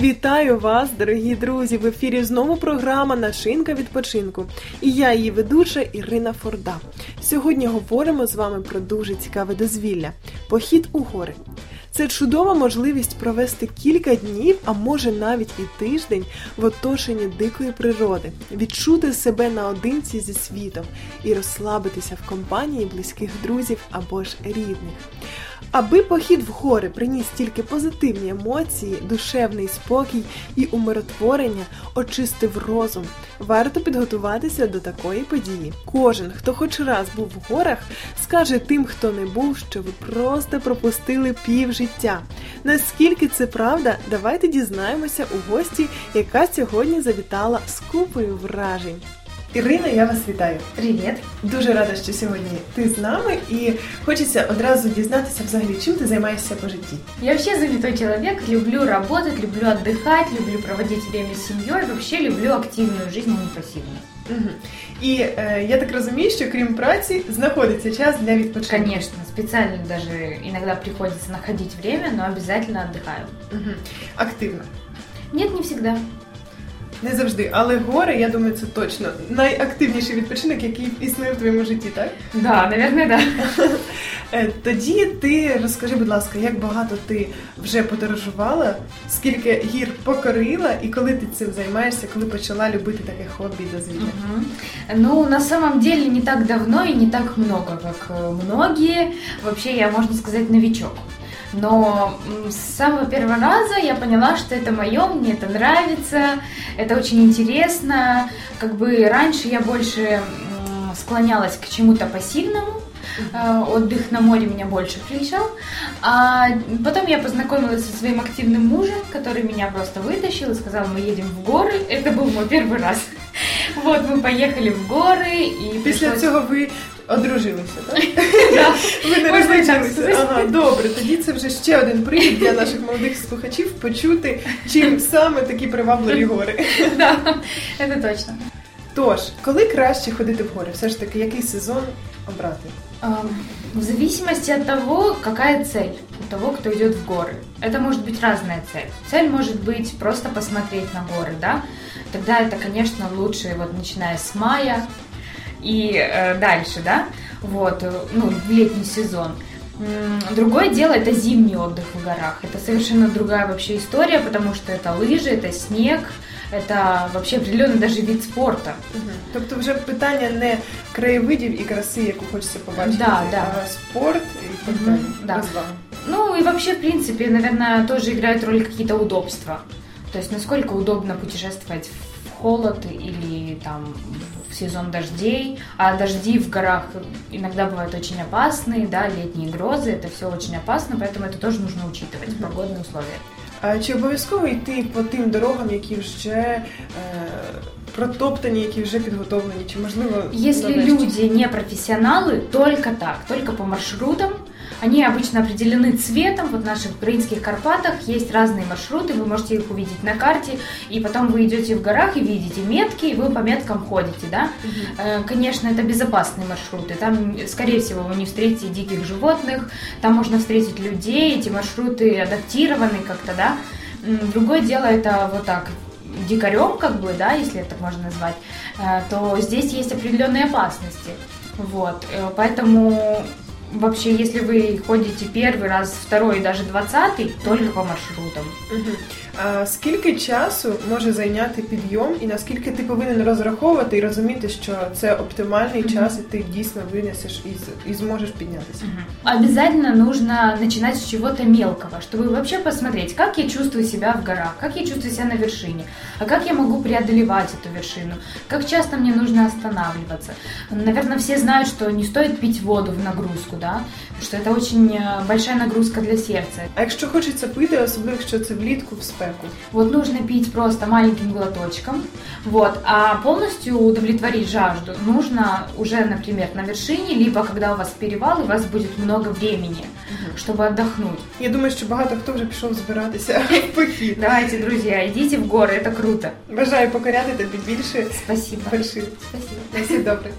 Вітаю вас, дорогі друзі! В ефірі знову програма Начинка відпочинку. І я, її ведуча Ірина Форда. Сьогодні говоримо з вами про дуже цікаве дозвілля похід у гори. Це чудова можливість провести кілька днів, а може навіть і тиждень в оточенні дикої природи, відчути себе наодинці зі світом і розслабитися в компанії близьких друзів або ж рідних. Аби похід в гори приніс тільки позитивні емоції, душевний спокій і умиротворення, очистив розум, варто підготуватися до такої події. Кожен, хто хоч раз був в горах, скаже тим, хто не був, що ви просто пропустили пів життя. Наскільки це правда, давайте дізнаємося у гості, яка сьогодні завітала з купою вражень. Ірина, я вас вітаю. Привет. Дуже рада, що сьогодні ти з нами, і хочеться одразу дізнатися взагалі, чим ти займаєшся по житті. Я вообще занятой человек, люблю работать, люблю отдыхать, люблю проводить время с семьей, вообще люблю активную жизнь, а не пассивную. Угу. І е, я так розумію, що крім праці знаходиться час для відпочинку. Конечно, специально даже иногда приходится находить время, но обязательно отдыхаю. Угу. Активно. Нет, не всегда. Не завжди, але гори, я думаю, це точно найактивніший відпочинок, який існує в твоєму житті, так? Да, наверное, да. Е, Тоді ти розкажи, будь ласка, як багато ти вже подорожувала, скільки гір покорила, і коли ти цим займаєшся, коли почала любити таке хобі і дозвілля? Мгм. Ну, на самом деле, не так давно и не так много, как э, многие. Вообще, я, можно сказать, новичок. Но с самого первого раза я поняла, что это мое, мне это нравится, это очень интересно. Как бы раньше я больше склонялась к чему-то пассивному, э, отдых на море меня больше прельщал. А потом я познакомилась со своим активным мужем, который меня просто вытащил и сказал, мы едем в горы. Это был мой первый раз. Вот, мы поехали в горы и Після пришлось- цього ви одружилися, так? Да. Ви не Можна і так розлучилися. сказати. Ага, добре. Тоді це вже ще один привід для наших молодих слухачів почути, чим саме такі привабливі гори. Да, это точно. Тож, коли краще ходити в гори? Все ж таки, який сезон обрати? Ам, В зависимости от того, какая цель у того, кто идет в горы. Это может быть разная цель. Цель может быть просто посмотреть на горы, да? Тогда это, конечно, лучше, вот начиная с мая и э, дальше, да? Вот, э, ну, в летний сезон. М, Другое дело это зимний отдых в горах. Это совершенно другая вообще история, потому что это лыжи, это снег, это вообще определенный даже вид спорта. Тобто вже питання не краєвидів і краси, яку хочеться побачити, Да, да. а спорт і так Мгм, далі. да. розваги. Ну и вообще, в принципе, наверное, тоже играют роль какие-то удобства. То есть насколько удобно путешествовать в в холод или там в сезон дождей. А дожди в горах иногда бывают очень опасные, да, летние грозы, это все очень опасно, поэтому это тоже нужно учитывать, погодные условия. А чи обов'язково йти по тим дорогам, які вже е, протоптані, які вже підготовлені? Чи можливо Если нарешті? люди не профессионалы, только так, только по маршрутам. они обычно определены цветом. Вот в наших украинских Карпатах есть разные маршруты, вы можете их увидеть на карте, и потом вы идете в горах и видите метки, и вы по меткам ходите, да. Э, Конечно, это безопасные маршруты. Там, скорее всего, вы не встретите диких животных, там можно встретить людей, эти маршруты адаптированы как-то, да. Другое дело это вот так дикарем, как бы, да, если это так можно назвать, э, то здесь есть определенные опасности. Вот, э, поэтому вообще, если вы ходите первый раз, второй и даже двадцатый, только по маршрутам. Мгм. А скільки часу може зайняти підйом, і наскільки ти повинен розраховувати і розуміти, що це оптимальний Мгм. час, і ти дійсно винесеш і, з- і зможеш піднятися? Обязательно нужно начинать с чего-то мелкого, чтобы вообще посмотреть, как я чувствую себя в горах, как я чувствую себя на вершине, а как я могу преодолевать эту вершину, как часто мне нужно останавливаться. Наверное, все знают, что не стоит пить воду в нагрузку, да, что это очень э, большая нагрузка для сердца. А якщо хочеться пити, особливо якщо це влітку в спеку, Вот нужно пить просто маленьким глоточком, вот, а полностью удовлетворить жажду нужно уже, например, на вершине, либо когда у вас перевал, и у вас будет много времени, чтобы отдохнуть. я думаю, що багато хто вже пішов збиратися в похід. Давайте, друзья, идите в горы, это круто. Бажаю покоряти тобі більше Спасибо. вершин. Спасибо. На все добре.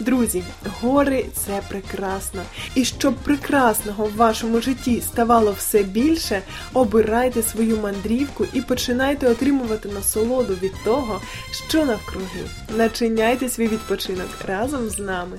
Друзі, гори це прекрасно. І щоб прекрасного в вашому житті ставало все більше, обирайте свою мандрівку і починайте отримувати насолоду від того, що навкруги. Начиняйте свій відпочинок разом з нами.